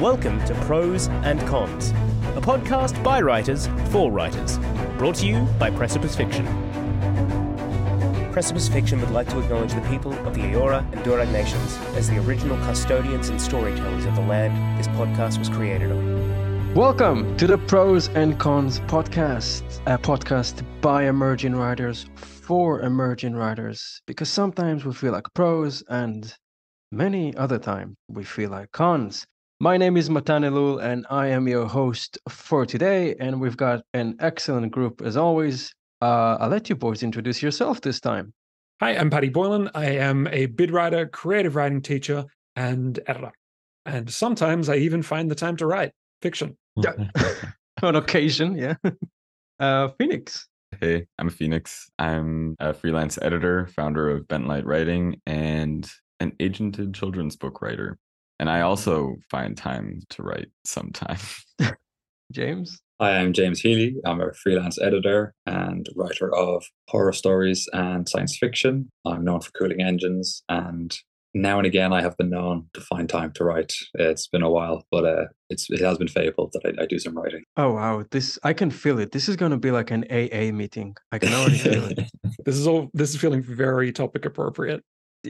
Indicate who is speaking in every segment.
Speaker 1: Welcome to Prose and Cons, a podcast by writers for writers, brought to you by Precipice Fiction. Precipice Fiction would like to acknowledge the people of the Eora and Dharug nations as the original custodians and storytellers of the land this podcast was created on.
Speaker 2: Welcome to the Prose and Cons podcast, a podcast by emerging writers for emerging writers, because sometimes we feel like pros and many other times we feel like cons. My name is Matan Elul and I am your host for today, and we've got an excellent group as always. Uh, I'll let you boys introduce yourself this time.
Speaker 3: Hi, I'm Paddy Boylan. I am a bid writer, creative writing teacher, and editor. And sometimes I even find the time to write fiction.
Speaker 2: Yeah. On occasion, yeah. Uh, Phoenix.
Speaker 4: Hey, I'm Phoenix. I'm a freelance editor, founder of Bentlight Writing, and an agented children's book writer. And I also find time to write sometimes.
Speaker 2: James.
Speaker 5: Hi, I'm James Healy. I'm a freelance editor and writer of horror stories and science fiction. I'm known for Cooling Engines, and now and again I have been known to find time to write. It's been a while, but uh, it's it has been faithful that I, I do some writing.
Speaker 2: Oh wow, this I can feel it. This is going to be like an AA meeting. I can already feel it.
Speaker 3: This is all. This is feeling very topic appropriate.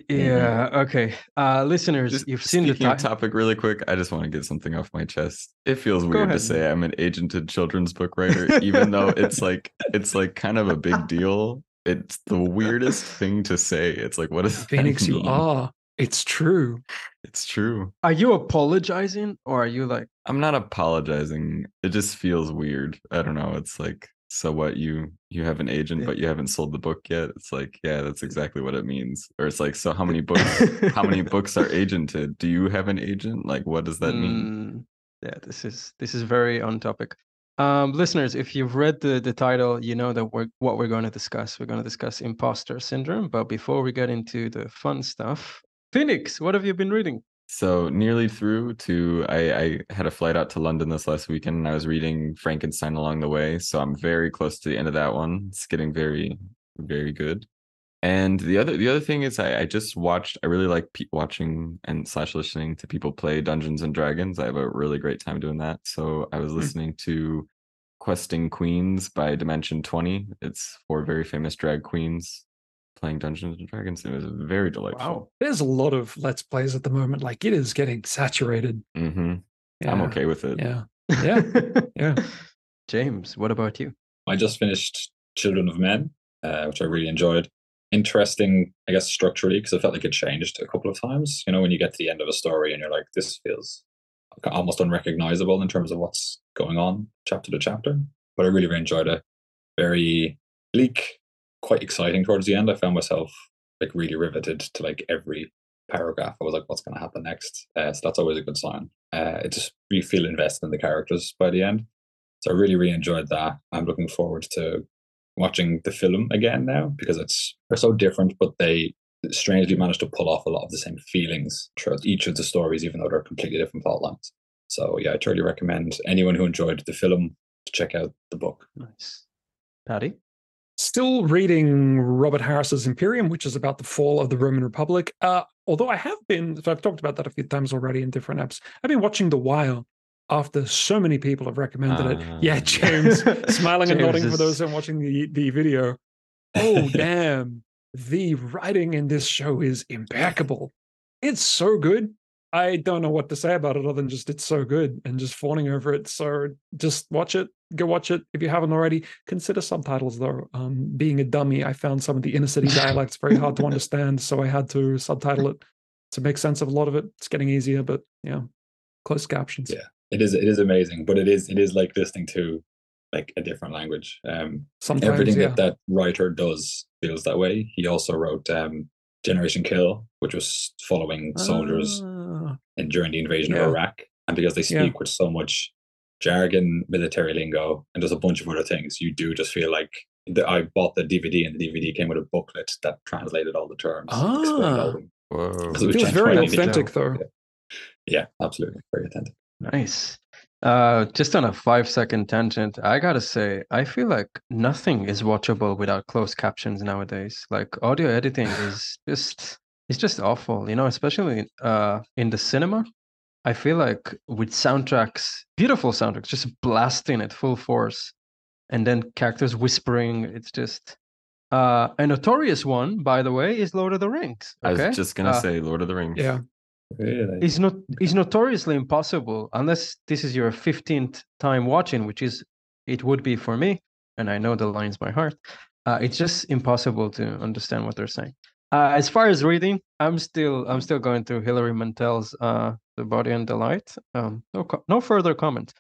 Speaker 2: Yeah. Okay. Uh, listeners,
Speaker 4: Just
Speaker 2: you've seen the title.
Speaker 4: topic really quick. I just want to get something off my chest. It feels
Speaker 2: Go
Speaker 4: weird
Speaker 2: ahead.
Speaker 4: to say I'm an agented children's book writer, even though it's like it's like kind of a big deal. It's the weirdest thing to say. It's like, what does
Speaker 3: Phoenix, you are. It's true.
Speaker 4: It's true.
Speaker 2: Are you apologizing or are you like?
Speaker 4: I'm not apologizing. It just feels weird. I don't know. It's like, so what? You you have an agent, but you haven't sold the book yet. It's like, yeah, that's exactly what it means. Or it's like, so how many books? how many books are agented? Do you have an agent? Like, what does that mean?
Speaker 2: Mm, yeah, this is this is very on topic. Um, listeners, if you've read the the title, you know that we're what we're going to discuss. We're going to discuss imposter syndrome. But before we get into the fun stuff, Phoenix, what have you been reading?
Speaker 4: So nearly through to I, I had a flight out to London this last weekend and I was reading Frankenstein along the way. So I'm very close to the end of that one. It's getting very, very good. And the other the other thing is I, I just watched I really like pe- watching and slash listening to people play Dungeons and Dragons. I have a really great time doing that. So I was mm. listening to Questing Queens by Dimension 20. It's four very famous drag queens playing Dungeons and Dragons. It was very delightful.
Speaker 3: There's a lot of let's plays at the moment. Like it is getting saturated.
Speaker 4: hmm
Speaker 3: Yeah.
Speaker 4: I'm okay with it.
Speaker 3: Yeah. Yeah. Yeah.
Speaker 2: James, what about you?
Speaker 5: I just finished Children of Men, uh, which I really enjoyed. Interesting, I guess, structurally, because I felt like it changed a couple of times. You know, when you get to the end of a story and you're like, this feels almost unrecognizable in terms of what's going on chapter to chapter. But I really, really enjoyed it. Very bleak, quite exciting towards the end. I found myself like really riveted to like every paragraph. I was like, what's going to happen next? Uh, so that's always a good sign. Uh, it just you feel invested in the characters by the end. So I really, really enjoyed that. I'm looking forward to watching the film again now because it's they're so different, but they strangely managed to pull off a lot of the same feelings throughout each of the stories, even though they're completely different plot lines. So yeah, I totally recommend anyone who enjoyed the film to check out the book.
Speaker 2: Nice. Paddy?
Speaker 3: Still reading Robert Harris's Imperium, which is about the fall of the Roman Republic. Uh, although I have been, so I've talked about that a few times already in different apps. I've been watching The Wire after so many people have recommended it. Yeah,
Speaker 4: Ah.
Speaker 3: James, smiling and
Speaker 2: James
Speaker 3: nodding for those who are watching the the video. Oh damn! The writing in this show is impeccable. It's so good. I don't know what to say about it other than just it's so good and just fawning over it. So just watch it. Go watch it if you haven't already. Consider subtitles though. Um, being a dummy, I found some of the inner city dialects very hard to understand, so I had to subtitle it to make sense of a lot of it. It's getting easier, but yeah, closed captions.
Speaker 5: Yeah. It is it is amazing, but it is it is like listening to like a different language. Um,
Speaker 3: Sometimes,
Speaker 5: everything
Speaker 3: yeah.
Speaker 5: that that writer does feels that way. He also wrote um, Generation Kill, which was following soldiers
Speaker 3: Ah,
Speaker 5: in during the invasion
Speaker 3: Yeah.
Speaker 5: of Iraq, and because they
Speaker 3: Yeah.
Speaker 5: speak with so much jargon, military lingo, and there's a bunch of other things, you do just feel like. The, I bought the DVD, and the DVD came with a booklet that translated all the terms. and explained all
Speaker 3: Ah.
Speaker 5: of.
Speaker 4: Whoa.
Speaker 5: Because it was
Speaker 3: feels very authentic though.
Speaker 5: Yeah, absolutely, very authentic.
Speaker 2: Nice. Uh, just on a five second tangent, I gotta say, I feel like nothing is watchable without closed captions nowadays. Like audio editing is just it's just awful, you know, especially uh in the cinema. I feel like with soundtracks, beautiful soundtracks, just blasting at full force, and then characters whispering. It's just uh, a notorious one, by the way, is Lord of the Rings.
Speaker 4: I
Speaker 2: Okay,
Speaker 4: was just gonna
Speaker 2: Uh,
Speaker 4: say Lord of the Rings.
Speaker 3: Yeah.
Speaker 5: Really?
Speaker 2: It's not. It's notoriously impossible unless this is your fifteenth time watching, which is it would be for me, and I know the lines by heart. Uh, it's just impossible to understand what they're saying. Uh, as far as reading, I'm still I'm still going through Hilary Mantel's uh, "The Body and the Light." Um, no, co- no further comments.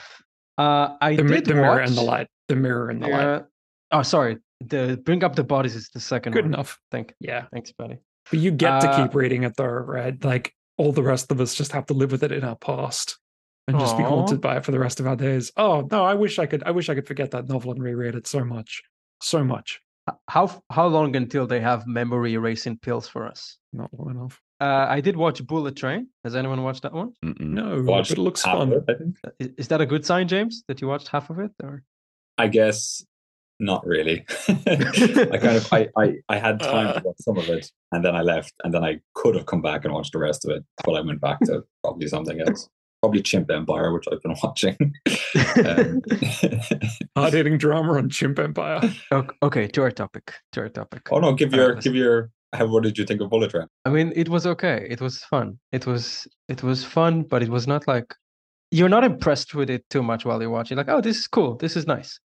Speaker 2: Uh, I
Speaker 3: The,
Speaker 2: did
Speaker 3: the mirror and the light. The mirror and the light.
Speaker 2: Oh, sorry. The bring up the bodies is the second
Speaker 3: Good
Speaker 2: one.
Speaker 3: enough.
Speaker 2: Thank,
Speaker 3: Yeah.
Speaker 2: thanks, buddy.
Speaker 3: But you get to
Speaker 2: Uh,
Speaker 3: keep reading it though, right? Like all the rest of us just have to live with it in our past and just be haunted by it for the rest of our days. Oh no, I wish I could I wish I could forget that novel and reread it so much. So much.
Speaker 2: H- How how long until they have memory erasing pills for us?
Speaker 3: Not long enough.
Speaker 2: Uh, I did watch Bullet Train. Has anyone watched that one?
Speaker 4: Mm-mm.
Speaker 3: No,
Speaker 5: Watched
Speaker 3: but it looks
Speaker 5: half of
Speaker 3: fun.
Speaker 5: it, I think.
Speaker 2: Uh, Is that a good sign, James, that you watched half of it? Or
Speaker 5: I guess not really. I kind of I, I I had time to watch some of it and then I left and then I could have come back and watched the rest of it, but I went back to probably something else. Probably Chimp Empire, which I've been watching. um,
Speaker 3: Hard hitting drama on Chimp Empire.
Speaker 2: Ok- okay, to our topic. To our topic.
Speaker 5: oh no, give your give your how what did you think of Bullet Train?
Speaker 2: I mean, it was okay. It was fun. It was it was fun, but it was not like you're not impressed with it too much while you're watching. Like, oh, this is cool. This is nice.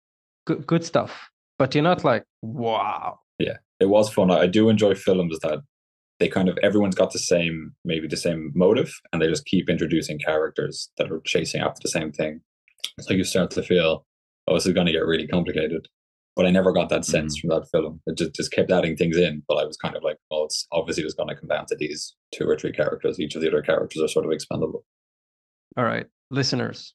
Speaker 2: Good good stuff. But you're not like, wow.
Speaker 5: Yeah, it was fun. I I do enjoy films that they kind of everyone's got the same maybe the same motive and they just keep introducing characters that are chasing after the same thing. So you start to feel, oh, this is going to get really complicated. But I never got that sense mm-hmm. from that film. It just, just kept adding things in. But I was kind of like, well, it's obviously just going to come down to these two or three characters. Each of the other characters are sort of expendable.
Speaker 2: All right, listeners,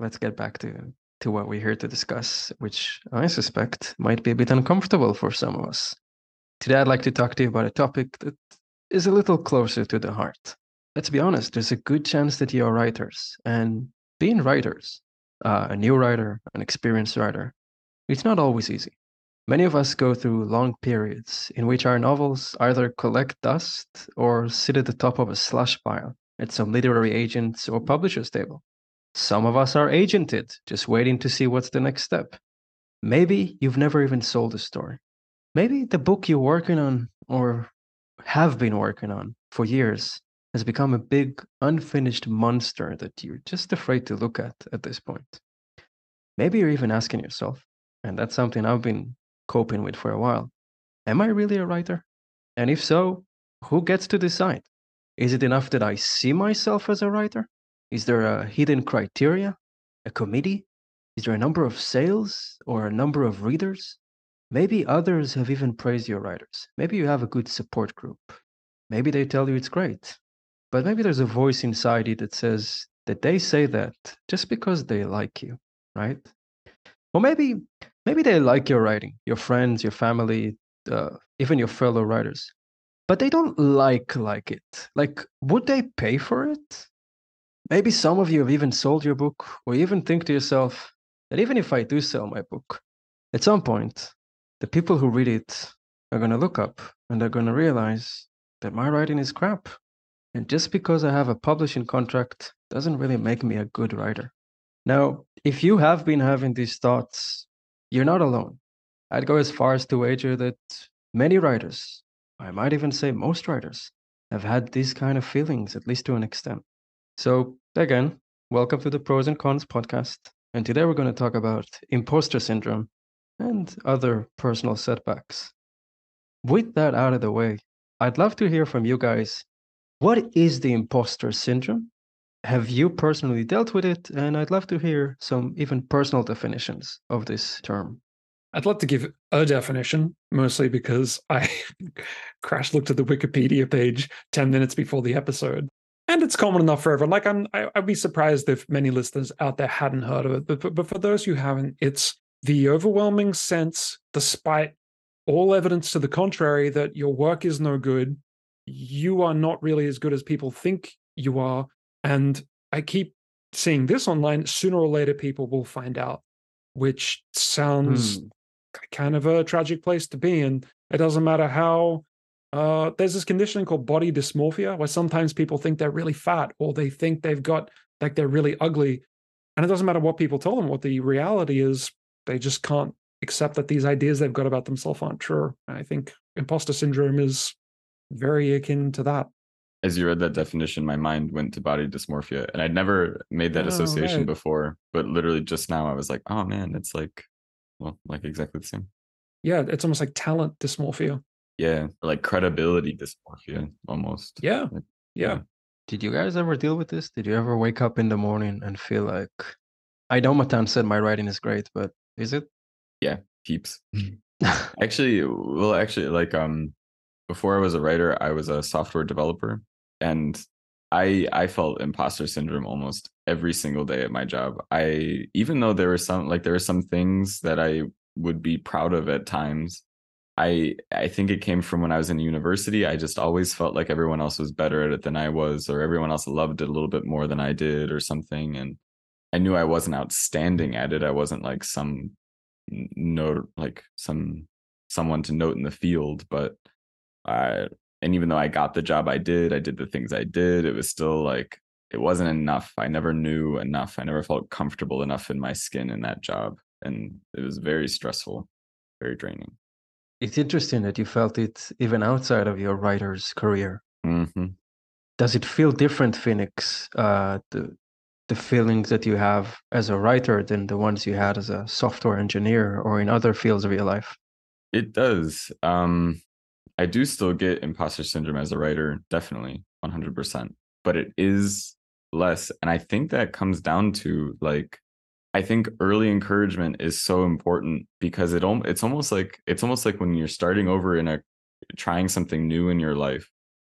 Speaker 2: let's get back to to what we're here to discuss, which I suspect might be a bit uncomfortable for some of us. Today, I'd like to talk to you about a topic that is a little closer to the heart. Let's be honest, there's a good chance that you're writers, and being writers, uh, a new writer, an experienced writer, it's not always easy. Many of us go through long periods in which our novels either collect dust or sit at the top of a slush pile at some literary agent's or publisher's table. Some of us are agented, just waiting to see what's the next step. Maybe you've never even sold a story. Maybe the book you're working on or have been working on for years has become a big, unfinished monster that you're just afraid to look at at this point. Maybe you're even asking yourself, and that's something I've been coping with for a while Am I really a writer? And if so, who gets to decide? Is it enough that I see myself as a writer? Is there a hidden criteria? A committee? Is there a number of sales or a number of readers? Maybe others have even praised your writers. Maybe you have a good support group. Maybe they tell you it's great. But maybe there's a voice inside you that says that they say that just because they like you, right? Or maybe maybe they like your writing, your friends, your family, uh, even your fellow writers, but they don't like like it. Like, would they pay for it? Maybe some of you have even sold your book, or even think to yourself that even if I do sell my book, at some point, the people who read it are going to look up and they're going to realize that my writing is crap. And just because I have a publishing contract doesn't really make me a good writer. Now, if you have been having these thoughts, you're not alone. I'd go as far as to wager that many writers, I might even say most writers, have had these kind of feelings, at least to an extent. So, again, welcome to the Prose and Cons podcast. And today we're going to talk about imposter syndrome and other personal setbacks. With that out of the way, I'd love to hear from you guys. What is the imposter syndrome? Have you personally dealt with it? And I'd love to hear some even personal definitions of this term.
Speaker 3: I'd love to give a definition, mostly because I crash looked at the Wikipedia page 10 minutes before the episode. And it's common enough for everyone. Like I'm I, I'd be surprised if many listeners out there hadn't heard of it. But, but but for those who haven't, it's the overwhelming sense, despite all evidence to the contrary, that your work is no good, you are not really as good as people think you are. And I keep seeing this online. Sooner or later, people will find out, which sounds
Speaker 2: Hmm.
Speaker 3: kind of a tragic place to be. And it doesn't matter how Uh, there's this condition called body dysmorphia, where sometimes people think they're really fat or they think they've got like they're really ugly, and it doesn't matter what people tell them. What the reality is, they just can't accept that these ideas they've got about themselves aren't true. And I think imposter syndrome is very akin to that.
Speaker 4: As you read that definition, my mind went to body dysmorphia, and I'd never made that
Speaker 3: Oh,
Speaker 4: association
Speaker 3: right.
Speaker 4: before. But literally just now, I was like, "Oh man, it's like, well, like exactly the same."
Speaker 3: Yeah, it's almost like talent dysmorphia.
Speaker 4: Yeah, or like credibility dysmorphia almost.
Speaker 3: Yeah,
Speaker 4: Like,
Speaker 3: yeah.
Speaker 2: Did you guys ever deal with this? Did you ever wake up in the morning and feel like, I know Matan said my writing is great, but is it?
Speaker 4: Yeah, peeps. Actually, well, actually, like um, before I was a writer, I was a software developer, and I I felt imposter syndrome almost every single day at my job. I even though there were some like there were some things that I would be proud of at times. I I think it came from when I was in university. I just always felt like everyone else was better at it than I was, or everyone else loved it a little bit more than I did, or something. And I knew I wasn't outstanding at it. I wasn't like some note like some someone to note in the field but i and even though i got the job i did i did the things i did it was still like it wasn't enough i never knew enough i never felt comfortable enough in my skin in that job and it was very stressful very draining
Speaker 2: It's interesting that you felt it even outside of your writer's career.
Speaker 4: hmm
Speaker 2: Does it feel different, Phoenix, uh, the, the feelings that you have as a writer than the ones you had as a software engineer or in other fields of your life?
Speaker 4: It does. Um, I do still get imposter syndrome as a writer, definitely, 100%. But it is less. And I think that comes down to like, I think early encouragement is so important because it it's almost like it's almost like when you're starting over in a trying something new in your life.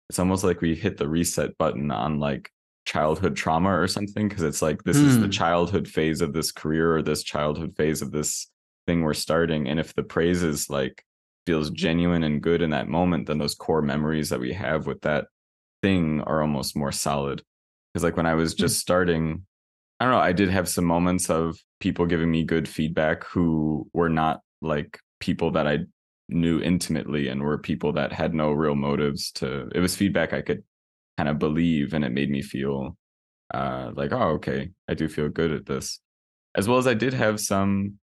Speaker 4: It's almost like we hit the reset button on like childhood trauma or something because it's like this is the
Speaker 2: Hmm.
Speaker 4: childhood phase of this career or this childhood phase of this thing we're starting and if the praise is like feels genuine and good in that moment then those core memories that we have with that thing are almost more solid because like when i was just starting i don't know i did have some moments of people giving me good feedback who were not like people that i knew intimately and were people that had no real motives to it was feedback i could kind of believe and it made me feel uh like oh okay i do feel good at this. As well as i did have some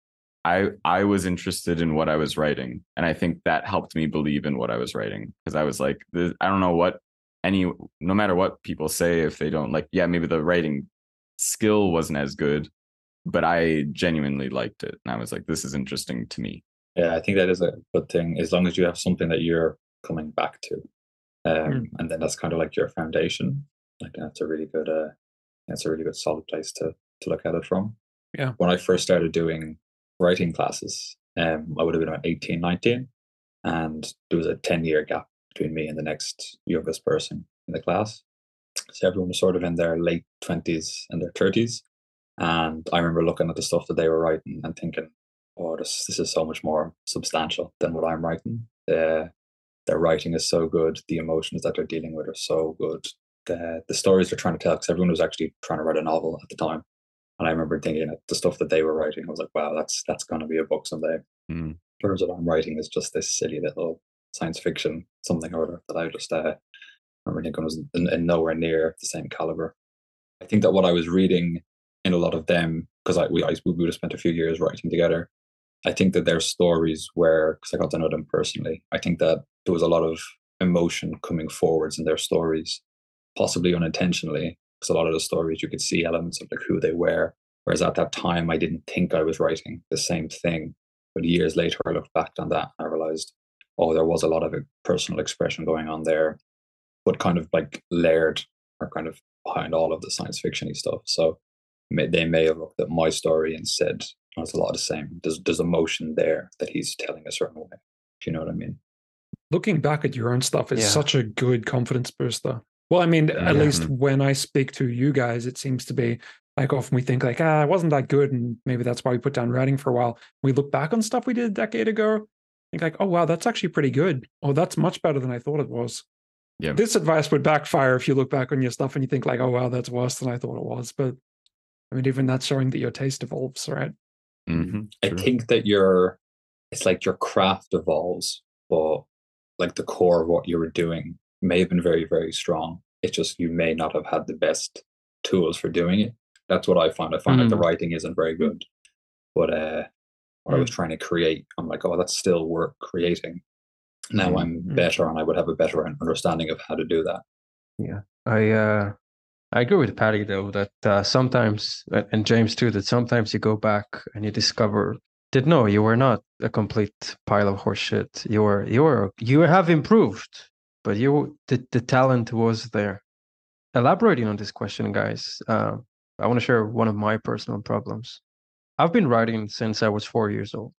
Speaker 4: i i was interested in what i was writing and i think that helped me believe in what i was writing because i was like i don't know what any no matter what people say if they don't like yeah maybe the writing skill wasn't as good but i genuinely liked it and i was like this is interesting to me.
Speaker 5: Yeah, I think that is a good thing as long as you have something that you're coming back to, um,
Speaker 3: Mm.
Speaker 5: and then that's kind of like your foundation. Like that's a really good, uh, that's a really good solid place to to look at it from.
Speaker 3: Yeah.
Speaker 5: When I first started doing writing classes, um, I would have been about 18, 19, and there was a ten year gap between me and the next youngest person in the class. So everyone was sort of in their late twenties and their thirties, and I remember looking at the stuff that they were writing and thinking, oh, this this is so much more substantial than what I'm writing. The their writing is so good. The emotions that they're dealing with are so good. The the stories they're trying to tell, because everyone was actually trying to write a novel at the time. And I remember thinking that the stuff that they were writing, I was like, wow, that's that's gonna be a book someday.
Speaker 4: Mm.
Speaker 5: Whereas what I'm writing is just this silly little science fiction something or other that I just uh remember thinking was in, in nowhere near the same caliber. I think that what I was reading in a lot of them, because I we I, we would have spent a few years writing together. I think that their stories were because I got to know them personally. I think that there was a lot of emotion coming forwards in their stories, possibly unintentionally, because a lot of the stories you could see elements of like who they were. Whereas at that time, I didn't think I was writing the same thing. But years later, I looked back on that and I realized, oh, there was a lot of personal expression going on there, but kind of like layered or kind of behind all of the science fictiony stuff. So may, they may have looked at my story and said, oh, it's a lot of the same. There's, there's emotion there that he's telling a certain way. If you know what I mean?
Speaker 3: Looking back at your own stuff is
Speaker 2: Yeah.
Speaker 3: such a good confidence booster. Well, I mean, at
Speaker 4: Yeah.
Speaker 3: least when I speak to you guys, it seems to be like often we think like, ah, it wasn't that good, and maybe that's why we put down writing for a while. We look back on stuff we did a decade ago, think like, oh wow, that's actually pretty good. Oh, that's much better than I thought it was.
Speaker 4: Yeah.
Speaker 3: This advice would backfire if you look back on your stuff and you think like, oh wow, that's worse than I thought it was. But I mean, even that's showing that your taste evolves, right?
Speaker 4: hmm
Speaker 5: I think that your, it's like your craft evolves, but like the core of what you were doing may have been very, very strong. It's just you may not have had the best tools for doing it. That's what I find. I found that the
Speaker 2: Mm.
Speaker 5: writing isn't very good. But uh what I was trying to create, I'm like, oh, that's still worth creating. Now I'm
Speaker 2: Mm.
Speaker 5: better and I would have a better understanding of how to do that. Yeah.
Speaker 2: I uh, I agree with Paddy though that uh, sometimes and James too that sometimes you go back and you discover that no, you were not a complete pile of horseshit. You were you were you have improved, but you the the talent was there. Elaborating on this question, guys, uh, I want to share one of my personal problems. I've been writing since I was four years old,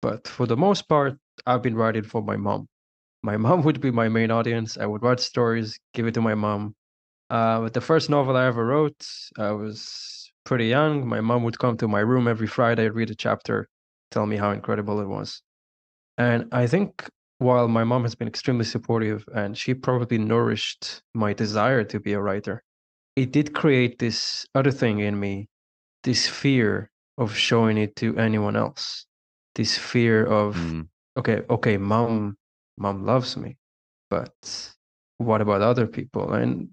Speaker 2: but for the most part, I've been writing for my mom. My mom would be my main audience. I would write stories, give it to my mom. Uh, but the first novel I ever wrote, I was pretty young. My mom would come to my room every Friday, read a chapter, tell me how incredible it was. And I think while my mom has been extremely supportive and she probably nourished my desire to be a writer, it did create this other thing in me, this fear of showing it to anyone else, this fear of
Speaker 4: Mm.
Speaker 2: okay, okay, mom, mom loves me, but what about other people? And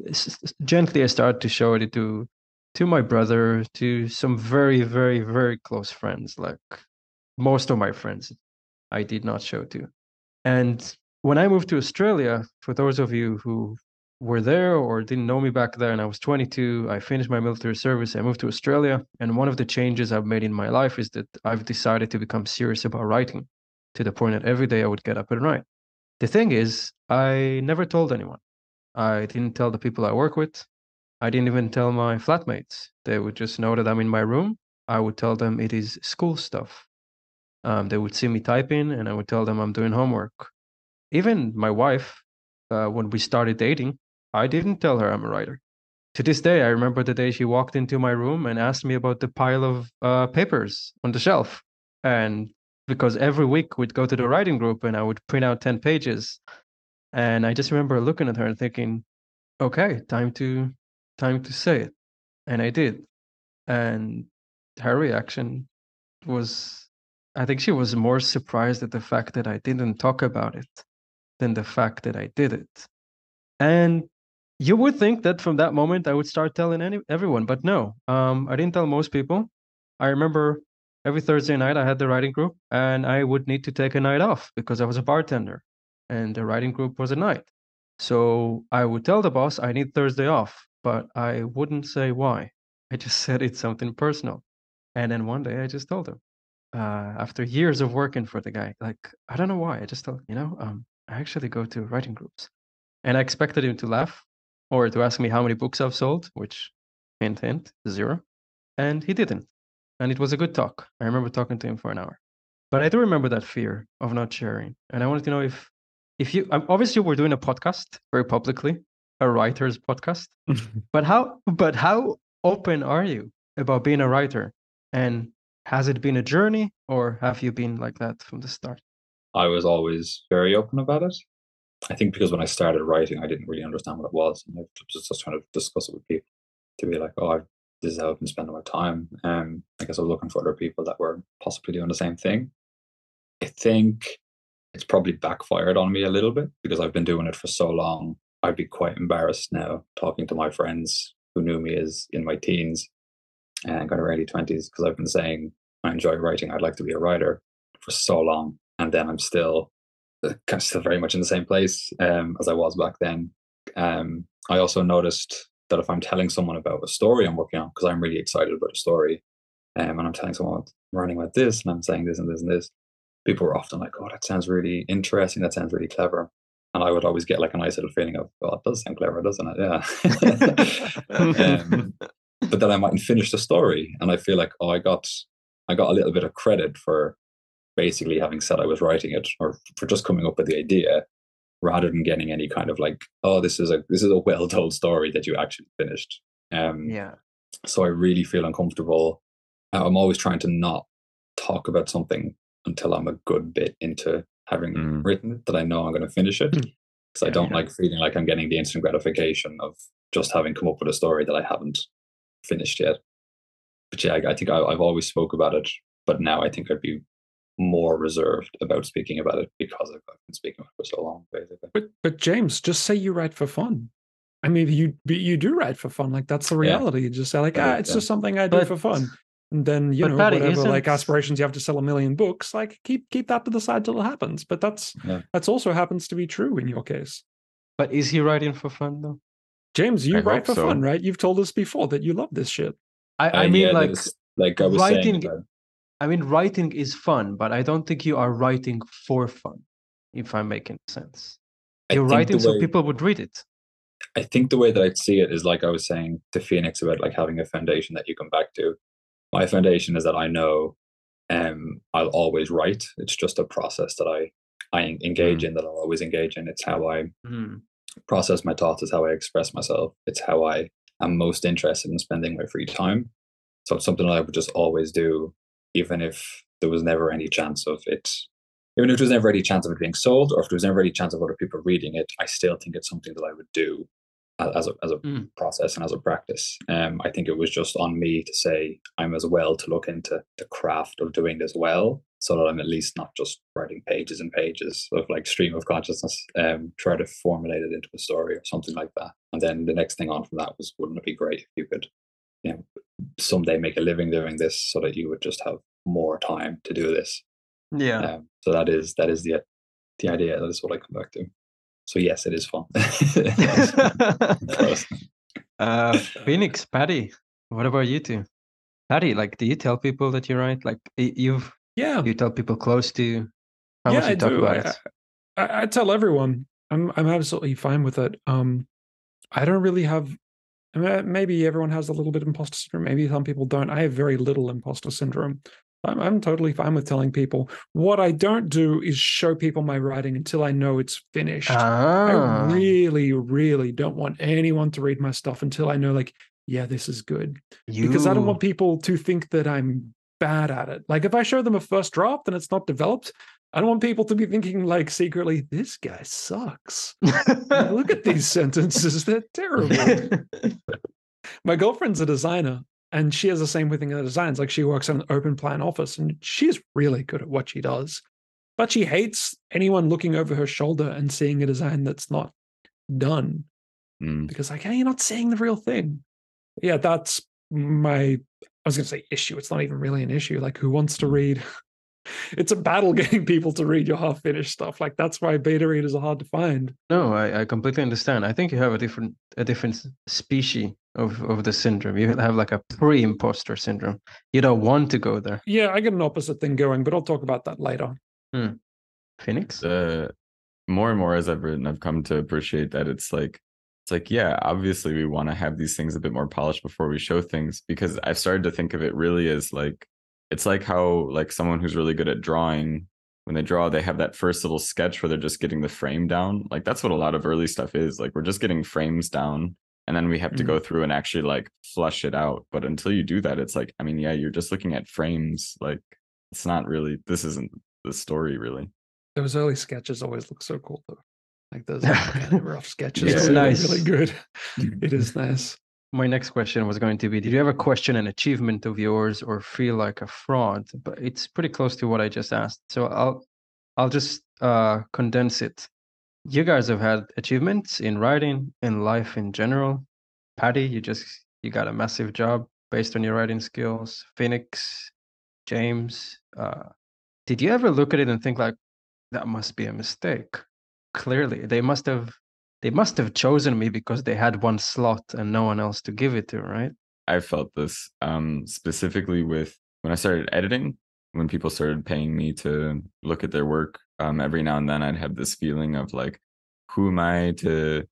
Speaker 2: gently, I started to show it to to my brother, to some very, very, very close friends. Like most of my friends, I did not show to. And when I moved to Australia, for those of you who were there or didn't know me back then, I was 22. I finished my military service. I moved to Australia. And one of the changes I've made in my life is that I've decided to become serious about writing to the point that every day I would get up and write. The thing is, I never told anyone. I didn't tell the people I work with. I didn't even tell my flatmates. They would just know that I'm in my room. I would tell them it is school stuff. Um, they would see me typing, and I would tell them I'm doing homework. Even my wife, uh, when we started dating, I didn't tell her I'm a writer. To this day, I remember the day she walked into my room and asked me about the pile of uh, papers on the shelf. And because every week we'd go to the writing group and I would print out 10 pages. And I just remember looking at her and thinking, okay, time to time to say it. And I did. And her reaction was I think she was more surprised at the fact that I didn't talk about it than the fact that I did it. And you would think that from that moment I would start telling any, everyone, but no, um, I didn't tell most people. I remember every Thursday night I had the writing group, and I would need to take a night off because I was a bartender, and the writing group was a night. So I would tell the boss I need Thursday off, but I wouldn't say why. I just said it's something personal. And then one day I just told him, uh, after years of working for the guy, like, I don't know why. I just told, you know, um, I actually go to writing groups. And I expected him to laugh or to ask me how many books I've sold, which, hint, hint, zero. And he didn't. And it was a good talk. I remember talking to him for an hour. But I do remember that fear of not sharing. And I wanted to know if, if you, um, obviously, we're doing a podcast very publicly, a writer's podcast. but how, but how open are you about being a writer? And has it been a journey or have you been like that from the start?
Speaker 5: I was always very open about it. I think because when I started writing, I didn't really understand what it was, and I was just trying to discuss it with people to be like, "Oh, this is how I've been spending my time." Um, I guess I was looking for other people that were possibly doing the same thing. I think it's probably backfired on me a little bit because I've been doing it for so long. I'd be quite embarrassed now talking to my friends who knew me as in my teens and kind of early twenties because I've been saying I enjoy writing. I'd like to be a writer for so long, and then I'm still uh, kind of still very much in the same place um, as I was back then. Um, I also noticed that if I'm telling someone about a story I'm working on, because I'm really excited about a story, um, and I'm telling someone I'm writing about this, and I'm saying this and this and this, people are often like, "Oh, that sounds really interesting. That sounds really clever." And I would always get like a nice little feeling of, "Well, it does sound clever, doesn't it?" Yeah. um, but then I mightn't finish the story, and I feel like, oh, I got, I got a little bit of credit for basically having said I was writing it, or for just coming up with the idea, rather than getting any kind of like, oh, this is a this is a well told story that you actually finished. Um,
Speaker 2: Yeah.
Speaker 5: so I really feel uncomfortable. I'm always trying to not talk about something until I'm a good bit into having
Speaker 4: Mm.
Speaker 5: written it that I know I'm going to finish it. Because I don't
Speaker 2: yeah.
Speaker 5: like feeling like I'm getting the instant gratification of just having come up with a story that I haven't finished yet. But yeah, I, I think I, I've always spoke about it, but now I think I'd be more reserved about speaking about it because I've been speaking about it for so long, basically.
Speaker 3: But but James, just say you write for fun. I mean, you you do write for fun. Like that's the
Speaker 5: Yeah.
Speaker 3: reality. You just say like,
Speaker 5: Yeah,
Speaker 3: ah, it's
Speaker 5: yeah.
Speaker 3: just something I do
Speaker 2: But-
Speaker 3: for fun. And then you know
Speaker 2: Paddy,
Speaker 3: whatever like aspirations you have to sell a million books, like keep keep that to the side till it happens. But that's
Speaker 5: Yeah.
Speaker 3: that's also happens to be true in your case.
Speaker 2: But is he writing for fun though?
Speaker 3: James, you
Speaker 4: I
Speaker 3: write for
Speaker 4: so.
Speaker 3: fun, right? You've told us before that you love this shit.
Speaker 2: I, I
Speaker 5: Uh,
Speaker 2: mean,
Speaker 5: yeah,
Speaker 2: like,
Speaker 5: there's- like I was
Speaker 2: writing-
Speaker 5: saying, about-
Speaker 2: I mean, writing is fun, but I don't think you are writing for fun. If I'm making sense,
Speaker 5: I
Speaker 2: you're
Speaker 5: think the
Speaker 2: writing so people would read it.
Speaker 5: I think the way that I see it is like I was saying to Phoenix about like having a foundation that you come back to. My foundation is that I know um I'll always write. It's just a process that I I en- engage in that I'll always engage in. It's how I
Speaker 2: Hmm.
Speaker 5: Process my thoughts, is how I express myself. It's how I am most interested in spending my free time. So it's something that I would just always do, even if there was never any chance of it even if there was never any chance of it being sold or if there was never any chance of other people reading it, I still think it's something that I would do as a, as a
Speaker 2: Mm.
Speaker 5: process and as a practice. Um, I think it was just on me to say I'm as well to look into the craft of doing this well, so that I'm at least not just writing pages and pages of like stream of consciousness. Um, try to formulate it into a story or something like that. And then the next thing on from that was, wouldn't it be great if you could, you know, someday make a living doing this, so that you would just have more time to do this.
Speaker 2: Yeah.
Speaker 5: Um, so that is that is the the idea. That is what I come back to. So yes, it is fun. It is fun for us.
Speaker 2: uh, Phoenix, Paddy, what about you two? Paddy, like, do you tell people that you write? Like, you've
Speaker 3: Yeah.
Speaker 2: you tell people close to you how
Speaker 3: yeah,
Speaker 2: much you
Speaker 3: I
Speaker 2: talk
Speaker 3: do.
Speaker 2: about
Speaker 3: I,
Speaker 2: it.
Speaker 3: I, I tell everyone I'm I'm absolutely fine with it. Um, I don't really have. I mean, Maybe everyone has a little bit of imposter syndrome. Maybe some people don't. I have very little imposter syndrome. I'm I'm totally fine with telling people. What I don't do is show people my writing until I know it's finished.
Speaker 2: Ah,
Speaker 3: I really, really don't want anyone to read my stuff until I know, like, yeah, this is good. Because I don't want people to think that I'm bad at it. Like, if I show them a first draft and it's not developed, I don't want people to be thinking, like, secretly, this guy sucks. Look at these sentences, they're terrible. My girlfriend's a designer and she has the same thing in the designs. Like, she works in an open plan office and she's really good at what she does. But she hates anyone looking over her shoulder and seeing a design that's not done
Speaker 4: Mm.
Speaker 3: because like hey you're not seeing the real thing yeah that's my i was going to say issue it's not even really an issue like who wants to read it's a battle getting people to read your half finished stuff like that's why beta readers are hard to find
Speaker 2: No, I, I completely understand. I think you have a different a different species of, of the syndrome. You have like a pre-imposter syndrome. You don't want to go there.
Speaker 3: yeah i get an opposite thing going but i'll talk about that later hmm.
Speaker 2: Phoenix?
Speaker 4: the more and more as I've written, I've come to appreciate that it's like it's like yeah, obviously we want to have these things a bit more polished before we show things because I've started to think of it really as like it's like how like someone who's really good at drawing when they draw they have that first little sketch where they're just getting the frame down. Like that's what a lot of early stuff is like we're just getting frames down and then we have to
Speaker 3: Mhm.
Speaker 4: go through and actually like flush it out. But until you do that it's like i mean yeah you're just looking at frames like it's not really this isn't the story really.
Speaker 3: Those early sketches always look so cool though like those kind of rough sketches
Speaker 2: It's
Speaker 3: are really,
Speaker 2: nice.
Speaker 3: really good it is nice
Speaker 2: My next question was going to be Did you ever question an achievement of yours or feel like a fraud? But it's pretty close to what I just asked. So I'll I'll just uh, condense it. You guys have had achievements in writing, in life in general. Paddy, you just you got a massive job based on your writing skills. Phoenix, James, uh, did you ever look at it and think like that must be a mistake? Clearly, they must have they must have chosen me because they had one slot and no one else to give it to, right?
Speaker 4: I felt this um, specifically with when I started editing. When people started paying me to look at their work, um, every now and then I'd have this feeling of like, who am I to?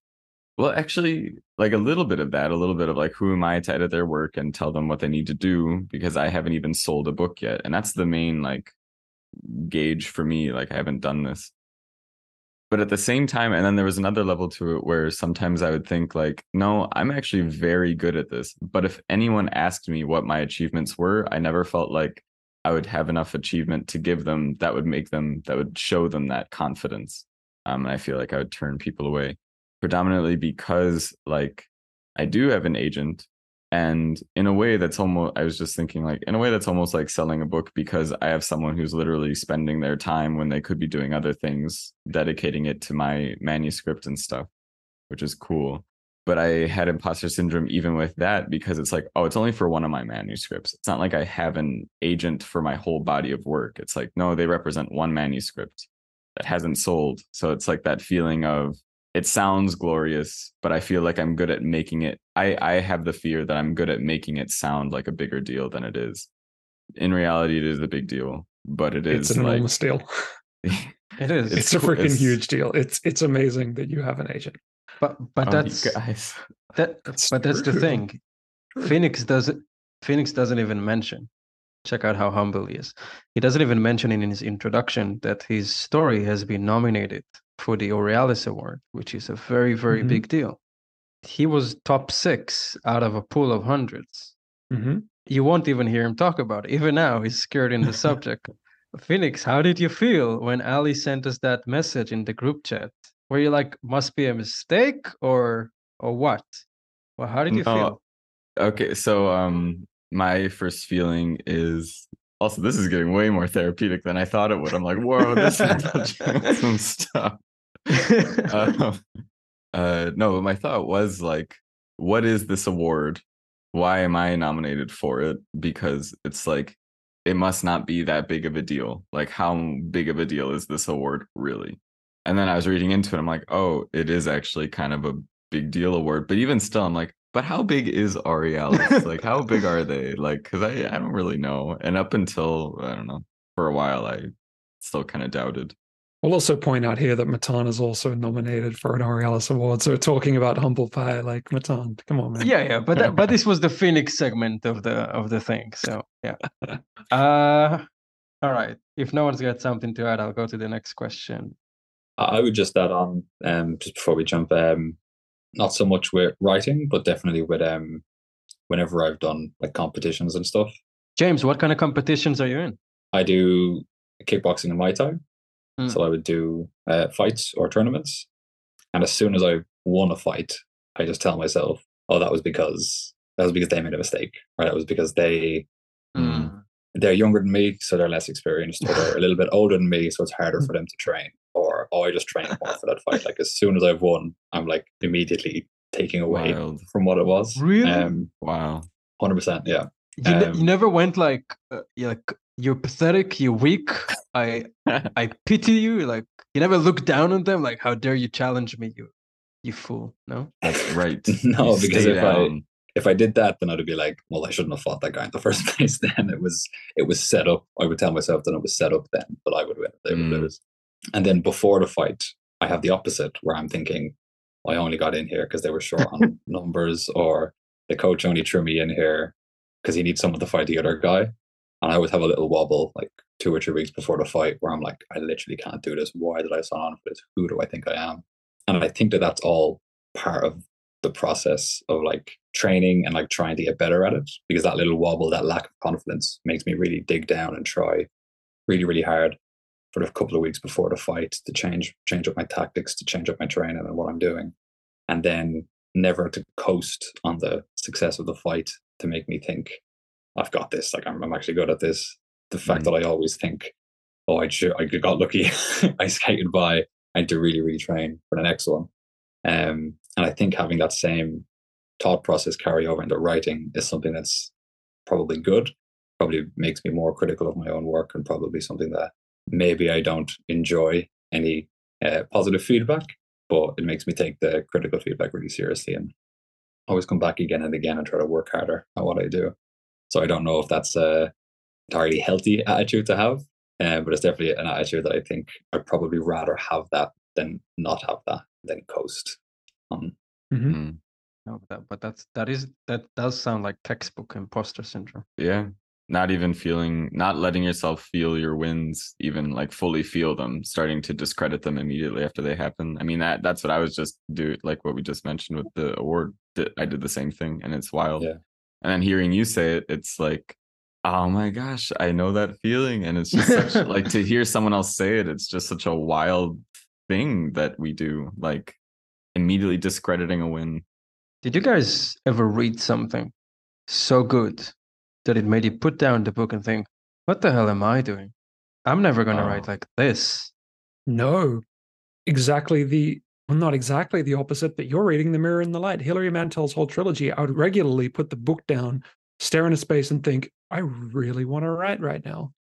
Speaker 4: Well, actually, like a little bit of that, a little bit of like, who am I to edit their work and tell them what they need to do because I haven't even sold a book yet, and that's the main like gauge for me. Like I haven't done this but at the same time and then there was another level to it where sometimes i would think like no i'm actually very good at this. But if anyone asked me what my achievements were i never felt like i would have enough achievement to give them that would make them that would show them that confidence. Um and i feel like i would turn people away. Predominantly because like i do have an agent And in a way, that's almost, I was just thinking, like, in a way, that's almost like selling a book because I have someone who's literally spending their time when they could be doing other things, dedicating it to my manuscript and stuff, which is cool. But I had imposter syndrome even with that because it's like, oh, it's only for one of my manuscripts. It's not like I have an agent for my whole body of work. It's like, no, they represent one manuscript that hasn't sold. So it's like that feeling of, it sounds glorious, but I feel like I'm good at making it. I, I have the fear that I'm good at making it sound like a bigger deal than it is. In reality, it is a big deal, but it is
Speaker 3: It's an
Speaker 4: like
Speaker 3: enormous deal.
Speaker 2: It is.
Speaker 3: It's, a freaking
Speaker 4: it's-
Speaker 3: huge deal. It's it's amazing that you have an agent.
Speaker 2: but but
Speaker 4: Oh,
Speaker 2: that's
Speaker 4: guys.
Speaker 2: that
Speaker 3: That's
Speaker 2: but that's the thing. Phoenix doesn't Phoenix doesn't even mention. Check out how humble he is. He doesn't even mention in his introduction that his story has been nominated for the Aurealis Award, which is a very, very
Speaker 3: Mhm.
Speaker 2: big deal. He was top six out of a pool of hundreds.
Speaker 3: hmm
Speaker 2: You won't even hear him talk about it. Even now, he's scared in the subject. Phoenix, how did you feel when Ali sent us that message in the group chat? Were you like, must be a mistake or or what? Well, how did you
Speaker 4: No,
Speaker 2: feel?
Speaker 4: Okay, so um my first feeling is also this is getting way more therapeutic than I thought it would. I'm like, whoa, this is some stuff. Um, uh no, my thought was like, what is this award? Why am I nominated for it? Because it's like it must not be that big of a deal. Like, how big of a deal is this award really? And then I was reading into it. I'm like, oh, it is actually kind of a big deal award. But even still, I'm like, but how big is Aurealis? like, how big are they? Like, because I, I don't really know. And up until, I don't know, for a while, I still kind of doubted.
Speaker 3: We'll also point out here that Matan is also nominated for an Aurealis Award. So talking about humble pie, like Matan, come on, man.
Speaker 2: yeah, yeah, but that, but this was the Phoenix segment of the of the thing. So yeah. Uh all right. If no one's got something to add, I'll go to the next question.
Speaker 5: I I would just add on, um, just before we jump, um, not so much with writing, but definitely with um, whenever I've done like competitions and stuff.
Speaker 2: James, what kind of competitions are you in?
Speaker 5: I do kickboxing and Muay Thai.
Speaker 2: Mm.
Speaker 5: So I would do uh, fights or tournaments. And as soon as I won a fight, I just tell myself, oh, that was because that was because they made a mistake, or that was because they
Speaker 4: Mm.
Speaker 5: they're younger than me, so they're less experienced, or they're a little bit older than me, so it's harder for them to train. Or oh, I just trained more for that fight. Like as soon as I've won, I'm like immediately taking away
Speaker 4: Wild.
Speaker 5: from what it was.
Speaker 2: Really?
Speaker 5: Um,
Speaker 4: Wow.
Speaker 5: hundred percent. Yeah.
Speaker 2: You, ne- you
Speaker 5: Um,
Speaker 2: never went like uh, like you're pathetic, you're weak. I I pity you. Like you never look down on them. Like how dare you challenge me, you you fool? No.
Speaker 4: That's right.
Speaker 5: No,
Speaker 4: You
Speaker 5: because
Speaker 4: stay
Speaker 5: if I- if I did that, then I'd be like, well, I shouldn't have fought that guy in the first place. Then it was it was set up. I would tell myself that it was set up then, but I would win. They would
Speaker 4: Mm.
Speaker 5: lose. And then before the fight, I have the opposite, where I'm thinking, I only got in here because they were short on numbers, or the coach only threw me in here because he needs someone to fight the other guy. And I always have a little wobble, like two or three weeks before the fight, where I'm like, I literally can't do this. Why did I sign on for this? Who do I think I am? And I think that that's all part of the process of like training and like trying to get better at it because that little wobble, that lack of confidence makes me really dig down and try really, really hard for a couple of weeks before the fight to change change up my tactics, to change up my training and what I'm doing. And then never to coast on the success of the fight to make me think, I've got this, like I'm, I'm actually good at this. The fact
Speaker 4: Mm.
Speaker 5: that I always think, oh, I should, I got lucky, I skated by, I need to really, really train for the next one. Um, and I think having that same thought process carry over into writing is something that's probably good. Probably makes me more critical of my own work, and probably something that maybe I don't enjoy any uh, positive feedback, but it makes me take the critical feedback really seriously and always come back again and again and try to work harder at what I do. So I don't know if that's a entirely healthy attitude to have, uh, but it's definitely an attitude that I think I'd probably rather have that than not have that, than coast on
Speaker 3: Mhm.
Speaker 4: Mm.
Speaker 2: No, but that, but that's that is that does sound like textbook imposter syndrome.
Speaker 4: Yeah. Not even feeling, not letting yourself feel your wins, even like fully feel them, starting to discredit them immediately after they happen. I mean, that that's what I was just do, like what we just mentioned with the award. I did the same thing, and it's wild.
Speaker 5: Yeah.
Speaker 4: And then hearing you say it, it's like, oh my gosh, I know that feeling, and it's just such, like to hear someone else say it. It's just such a wild thing that we do, like immediately discrediting a win.
Speaker 2: Did you guys ever read something so good that it made you put down the book and think, what the hell am I doing? I'm never going to write
Speaker 4: Oh.
Speaker 2: like this.
Speaker 3: No, exactly the well, not exactly the opposite, but you're reading The Mirror and the Light. Hilary Mantel's whole trilogy. I would regularly put the book down, stare into space, and think, I really want to write right now.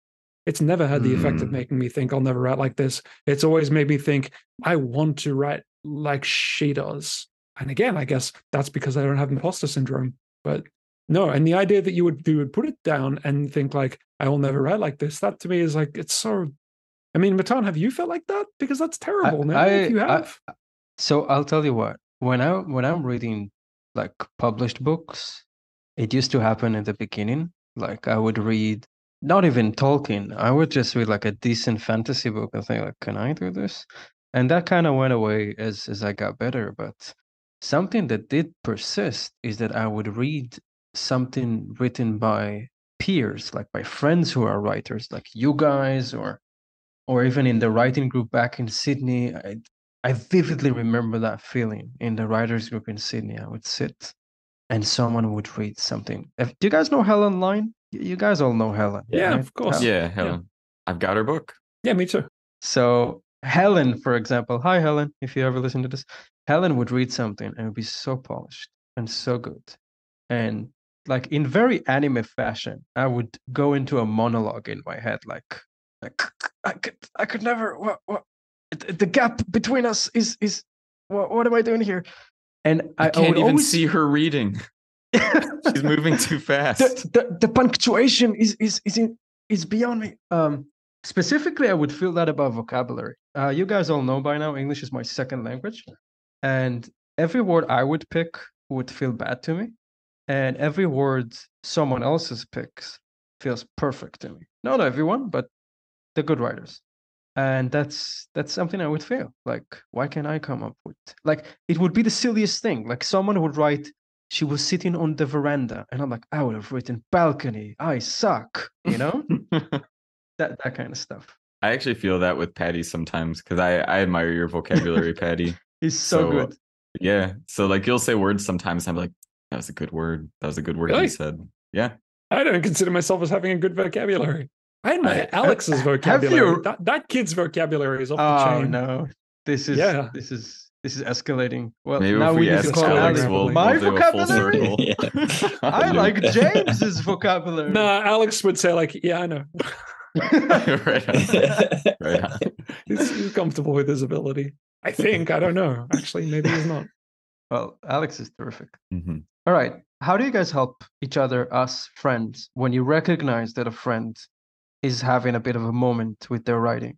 Speaker 3: It's never had the effect of
Speaker 4: Mm.
Speaker 3: making me think I'll never write like this. It's always made me think I want to write like she does. And again, I guess that's because I don't have imposter syndrome. But no, and the idea that you would you would put it down and think like I will never write like this. That to me is like it's so. I mean, Matan, have you felt like that? Because that's terrible. man.
Speaker 2: I-
Speaker 3: if you
Speaker 2: I-
Speaker 3: have,
Speaker 2: So I'll tell you what. When I when I'm mm-hmm. reading like published books, it used to happen in the beginning. Like I would read not even Tolkien. I would just read like a decent fantasy book and think like, can I do this? And that kind of went away as as I got better. But something that did persist is that I would read something written by peers, like by friends who are writers, like you guys, or or even in the writing group back in Sydney. I I vividly remember that feeling in the writers group in Sydney. I would sit and someone would read something. If, do you guys know Helen Line? You guys all know Helen.
Speaker 3: Yeah,
Speaker 2: right?
Speaker 3: of course.
Speaker 2: Hel-
Speaker 4: Yeah, Helen. I've got her book.
Speaker 3: yeah, me too.
Speaker 2: So Helen, for example, hi Helen, if you ever listen to this, Helen would read something and it would be so polished and so good. And like in very anime fashion, I would go into a monologue in my head, like, like I could, I could never. What, what? Th- The gap between us is is. What, what am I doing here? And I,
Speaker 4: I
Speaker 2: I
Speaker 4: can't even
Speaker 2: always
Speaker 4: see her reading. She's moving too fast.
Speaker 2: the, the, the punctuation is is is in, is beyond me. Um, specifically, I would feel that about vocabulary. Uh, you guys all know by now, English is my second language, and every word I would pick would feel bad to me, and every word someone else's picks feels perfect to me. Not everyone, but the good writers. And that's that's something I would feel like. Why can't I come up with like it would be the silliest thing. Like someone would write she was sitting on the veranda and i'm like i would have written balcony i suck you know that that kind of stuff
Speaker 4: I actually feel that with Paddy sometimes because I, I admire your vocabulary, Paddy.
Speaker 2: he's so,
Speaker 4: So,
Speaker 2: good
Speaker 4: Yeah. So like you'll say words sometimes. I'm like, that was a good word. That was a good word
Speaker 3: Really?
Speaker 4: you said. Yeah.
Speaker 3: I don't consider myself as having a good vocabulary. I admire
Speaker 2: I-
Speaker 3: Alex's
Speaker 2: have- have
Speaker 3: vocabulary.
Speaker 2: you-
Speaker 3: That, that kid's vocabulary is off the
Speaker 2: oh
Speaker 3: chain.
Speaker 2: no this is
Speaker 3: Yeah.
Speaker 2: this is this is escalating well
Speaker 4: Maybe
Speaker 2: now
Speaker 4: if
Speaker 2: we
Speaker 4: we
Speaker 2: need to call
Speaker 3: Alex,
Speaker 2: Alex.
Speaker 3: we'll-
Speaker 2: my
Speaker 4: we'll full
Speaker 2: vocabulary
Speaker 4: circle.
Speaker 2: i like james's vocabulary
Speaker 3: Nah, Alex would say like, "Yeah, I know."
Speaker 4: right on. Right on.
Speaker 3: he's, he's comfortable with his ability. I think. I don't know. Actually, maybe he's not.
Speaker 2: well alex is terrific
Speaker 4: Mhm.
Speaker 2: all right how do you guys help each other us friends when you recognize that a friend is having a bit of a moment with their writing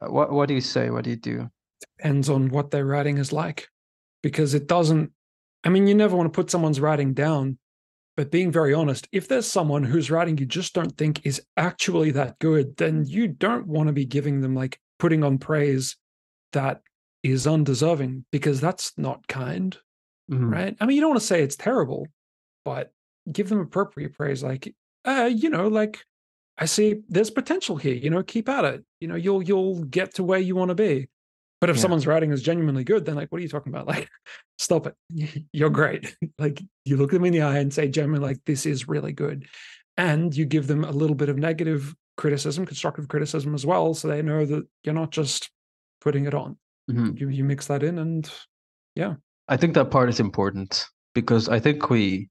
Speaker 2: Uh, what what do you say what do you do
Speaker 3: Depends on what their writing is like, because it doesn't. I mean, you never want to put someone's writing down, but being very honest, if there's someone whose writing you just don't think is actually that good, then you don't want to be giving them like putting on praise that is undeserving because that's not kind.
Speaker 2: Mhm.
Speaker 3: right? I mean, you don't want to say it's terrible, but give them appropriate praise. Like, uh, you know, like I see there's potential here. You know, keep at it. You know, you'll you'll get to where you want to be. But if
Speaker 2: Yeah.
Speaker 3: someone's writing is genuinely good, then like, what are you talking about? Like, stop it. You're great. like, you look them in the eye and say, genuinely, like, this is really good, and you give them a little bit of negative criticism, constructive criticism as well, so they know that you're not just putting it on.
Speaker 2: Mhm.
Speaker 3: You you mix that in, and yeah,
Speaker 2: I think that part is important because I think we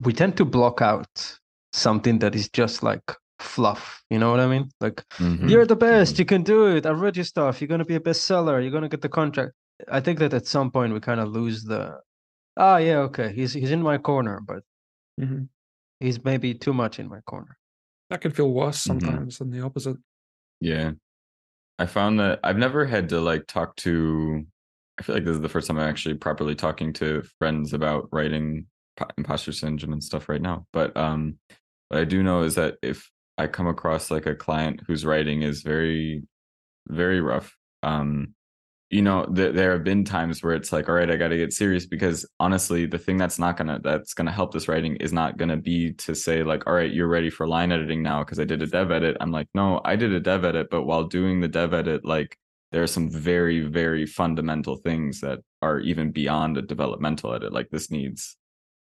Speaker 2: we tend to block out something that is just like fluff. You know what I mean? Like
Speaker 4: Mhm.
Speaker 2: you're the best,
Speaker 4: Mhm.
Speaker 2: you can do it. I read your stuff. You're gonna be a bestseller. You're gonna get the contract. I think that at some point we kind of lose the ah yeah okay he's he's in my corner, but
Speaker 3: mhm.
Speaker 2: he's maybe too much in my corner.
Speaker 3: that can feel worse
Speaker 4: Mhm.
Speaker 3: sometimes than the opposite.
Speaker 4: Yeah. I found that I've never had to like talk to I feel like this is the first time I'm actually properly talking to friends about writing imposter syndrome and stuff right now. But um what I do know is that if I come across like a client whose writing is very very rough, um you know, th- there have been times where it's like, all right, I got to get serious because honestly, the thing that's not gonna that's gonna help this writing is not gonna be to say like, all right, you're ready for line editing now because I did a dev edit. I'm like, no, I did a dev edit, but while doing the dev edit, like there are some very very fundamental things that are even beyond a developmental edit. Like this needs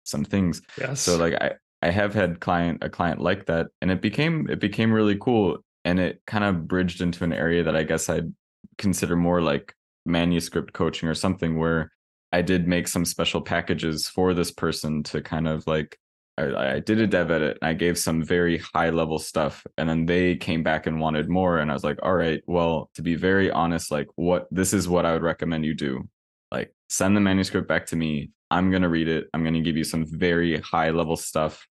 Speaker 4: some things
Speaker 3: Yes.
Speaker 4: so like I I have had client a client like that, and it became it became really cool, and it kind of bridged into an area that I guess I'd consider more like manuscript coaching or something where I did make some special packages for this person to kind of like I, I did a dev edit and I gave some very high level stuff and then they came back and wanted more and I was like, all right, well, to be very honest, like what this is what I would recommend you do. Like send the manuscript back to me. I'm gonna read it. I'm gonna give you some very high level stuff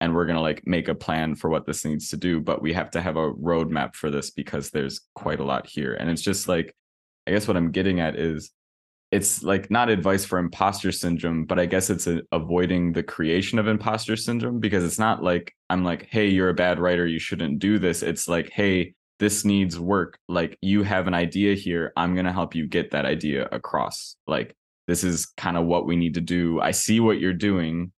Speaker 4: and we're gonna like make a plan for what this needs to do. But we have to have a roadmap for this because there's quite a lot here. And it's just like I guess what I'm getting at is it's like not advice for imposter syndrome, but I guess it's a, avoiding the creation of imposter syndrome because it's not like I'm like, hey, you're a bad writer, you shouldn't do this. It's like, hey, this needs work. Like you have an idea here, I'm gonna help you get that idea across. Like this is kind of what we need to do. I see what you're doing,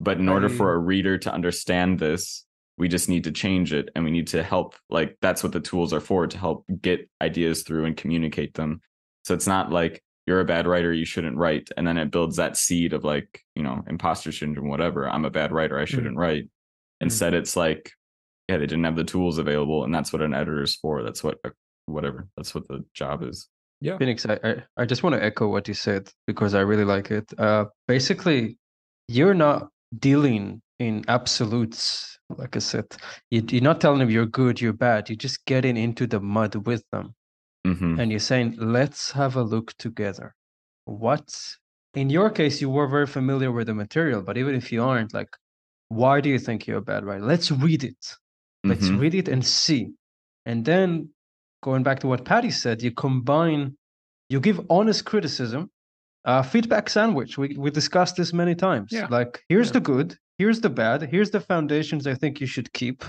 Speaker 4: but in order for a reader to understand this, we just need to change it and we need to help like that's what the tools are for to help get ideas through and communicate them. So it's not like you're a bad writer you shouldn't write and then it builds that seed of like you know imposter syndrome whatever i'm a bad writer i
Speaker 3: Mm.
Speaker 4: shouldn't write. Instead it's like yeah they didn't have the tools available and that's what an editor's for that's what uh, whatever that's what the job is
Speaker 3: Yeah.
Speaker 2: Phoenix, I, I, I just want to echo what you said because I really like it. Uh, basically, you're not dealing in absolutes. Like I said, you, you're not telling them you're good, you're bad. You're just getting into the mud with them.
Speaker 4: hmm
Speaker 2: And you're saying, let's have a look together. What, in your case, you were very familiar with the material, but even if you aren't, like, why do you think you're a bad writer? Let's read it. Let's
Speaker 4: Mhm.
Speaker 2: read it and see. And then going back to what Paddy said, you combine, you give honest criticism, uh, feedback sandwich. We, we discussed this many times.
Speaker 3: Yeah.
Speaker 2: Like, here's
Speaker 3: Yeah.
Speaker 2: the good, here's the bad, here's the foundations I think you should keep,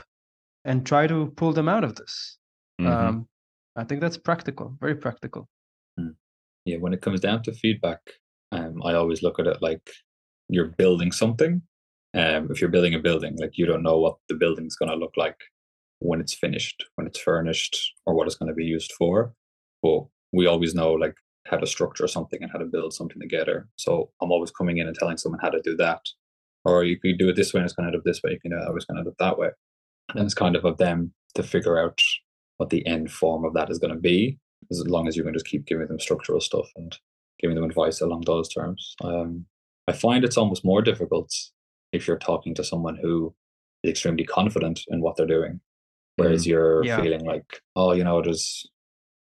Speaker 2: and try to pull them out of this.
Speaker 4: Mhm.
Speaker 2: Um, I think that's practical, very practical.
Speaker 5: yeah, when it comes down to feedback, um, I always look at it like you're building something. Um, if you're building a building, like you don't know what the building's going to look like when it's finished, when it's furnished, or what it's going to be used for. But we always know like how to structure something and how to build something together. So I'm always coming in and telling someone how to do that. Or you could do it this way and it's going to end up this way. You can do it, it's going to end up that way. And it's kind of of them to figure out what the end form of that is going to be as long as you can just keep giving them structural stuff and giving them advice along those terms. Um, I find it's almost more difficult if you're talking to someone who is extremely confident in what they're doing, whereas you're
Speaker 2: Yeah.
Speaker 5: feeling like, oh, you know, there's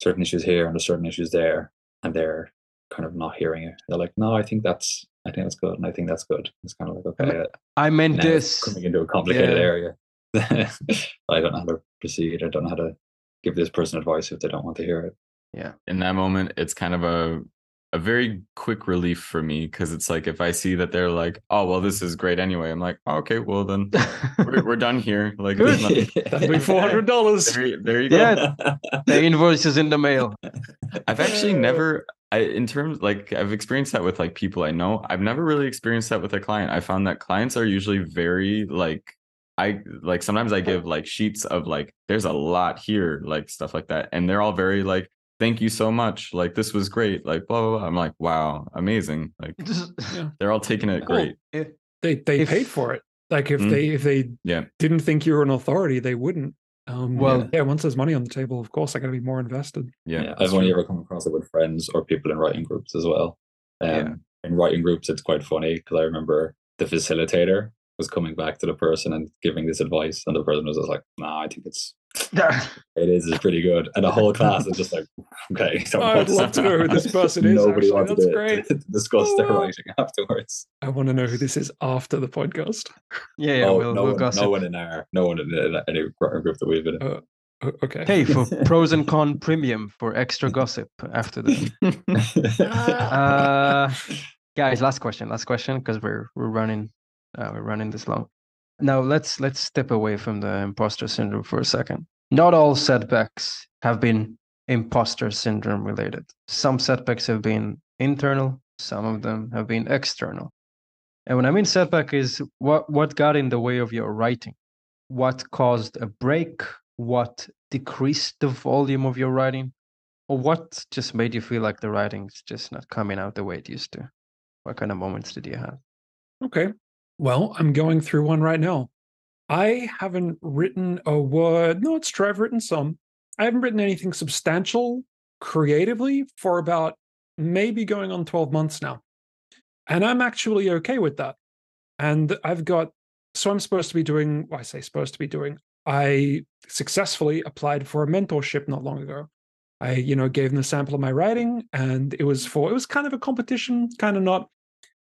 Speaker 5: certain issues here and there's certain issues there, and they're kind of not hearing it. They're like, no, I think that's, I think that's good, and I think that's good. It's kind of like, okay, uh,
Speaker 2: I meant
Speaker 5: now it's
Speaker 2: this.
Speaker 5: coming into a complicated
Speaker 2: Yeah.
Speaker 5: area. I don't know how to proceed. I don't know how to give this person advice if they don't want to hear it. Yeah.
Speaker 4: In that moment it's kind of a a very quick relief for me because it's like if i see that they're like oh well this is great anyway i'm like oh, okay well then we're, we're done here like there's
Speaker 2: Good.
Speaker 4: nothing-
Speaker 3: That'll be four hundred dollars.
Speaker 4: there, there you go
Speaker 2: Yeah. the invoice is in the mail.
Speaker 4: I've actually never I in terms like I've experienced that with like people I know. I've never really experienced that with a client. I found that clients are usually very like I like sometimes I give like sheets of like there's a lot here, like stuff like that. And they're all very like, thank you so much. Like this was great. Like blah blah blah. I'm like, wow, amazing. Like they're all taking it
Speaker 3: Cool.
Speaker 4: great.
Speaker 3: They they
Speaker 2: If-
Speaker 3: paid for it. Like if
Speaker 4: Mm.
Speaker 3: they if they
Speaker 4: Yeah.
Speaker 3: didn't think you were an authority, they wouldn't. Um,
Speaker 2: Well-
Speaker 3: yeah, once there's money on the table, of course, I got to be more invested.
Speaker 4: Yeah.
Speaker 5: Yeah,
Speaker 4: that's
Speaker 5: I've only ever come across it with friends or people in writing groups as well. Um,
Speaker 2: Yeah.
Speaker 5: In writing groups, it's quite funny because I remember the facilitator was coming back to the person and giving this advice, and the person was just like, "Nah, I think it's it is is pretty good," and the whole class is just like, "Okay." so
Speaker 3: I'd love to know who this person is.
Speaker 5: Nobody
Speaker 3: actually.
Speaker 5: wants
Speaker 3: That's
Speaker 5: to,
Speaker 3: great.
Speaker 5: to discuss their
Speaker 3: Oh.
Speaker 5: writing afterwards.
Speaker 3: I want to know who this is after the podcast.
Speaker 2: Yeah, yeah,
Speaker 5: oh,
Speaker 2: we'll,
Speaker 5: no,
Speaker 2: we'll
Speaker 5: one,
Speaker 2: gossip.
Speaker 5: no one in our, no one in, in any writing group that we've been in.
Speaker 3: O- Okay.
Speaker 2: Hey, for Prose and Con premium for extra gossip after the. Uh, guys, last question, last question, because we're we're running, uh, we're running this long. Now let's let's step away from the imposter syndrome for a second. Not all setbacks have been imposter syndrome related. Some setbacks have been internal. Some of them have been external. And when I mean setback is what what got in the way of your writing, what caused a break, what decreased the volume of your writing, or what just made you feel like the writing's just not coming out the way it used to? What kind of moments did you have?
Speaker 3: Okay. Well, I'm going through one right now. I haven't written a word. No, it's true. I've written some. I haven't written anything substantial creatively for about maybe going on 12 months now. And I'm actually okay with that. And I've got, so I'm supposed to be doing, well, I say supposed to be doing, I successfully applied for a mentorship not long ago. I, you know, gave them a sample of my writing and it was for, it was kind of a competition, kind of not.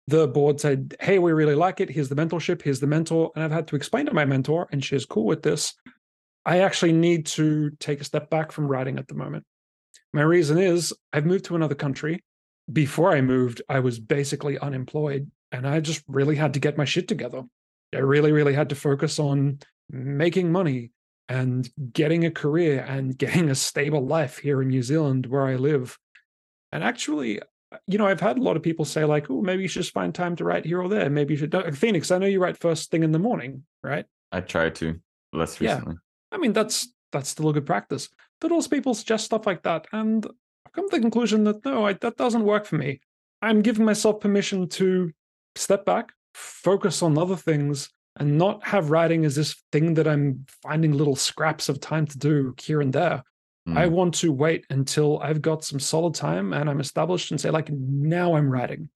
Speaker 3: The board said, Hey, we really like it. Here's the mentorship. Here's the mentor. And I've had to explain to my mentor, and she's cool with this. I actually need to take a step back from writing at the moment. My reason is I've moved to another country. Before I moved, I was basically unemployed and I just really had to get my shit together. I really, really had to focus on making money and getting a career and getting a stable life here in New Zealand where I live. And actually, you know, I've had a lot of people say, like, oh, maybe you should just find time to write here or there. Maybe you should. Phoenix, I know you write first thing in the morning, right?
Speaker 4: I try to less recently.
Speaker 3: Yeah. I mean, that's that's still a good practice. But also, people suggest stuff like that, and I've come to the conclusion that no, I, that doesn't work for me. I'm giving myself permission to step back, focus on other things, and not have writing as this thing that I'm finding little scraps of time to do here and there. Mm. I want to wait until I've got some solid time and I'm established and say, like, now I'm writing.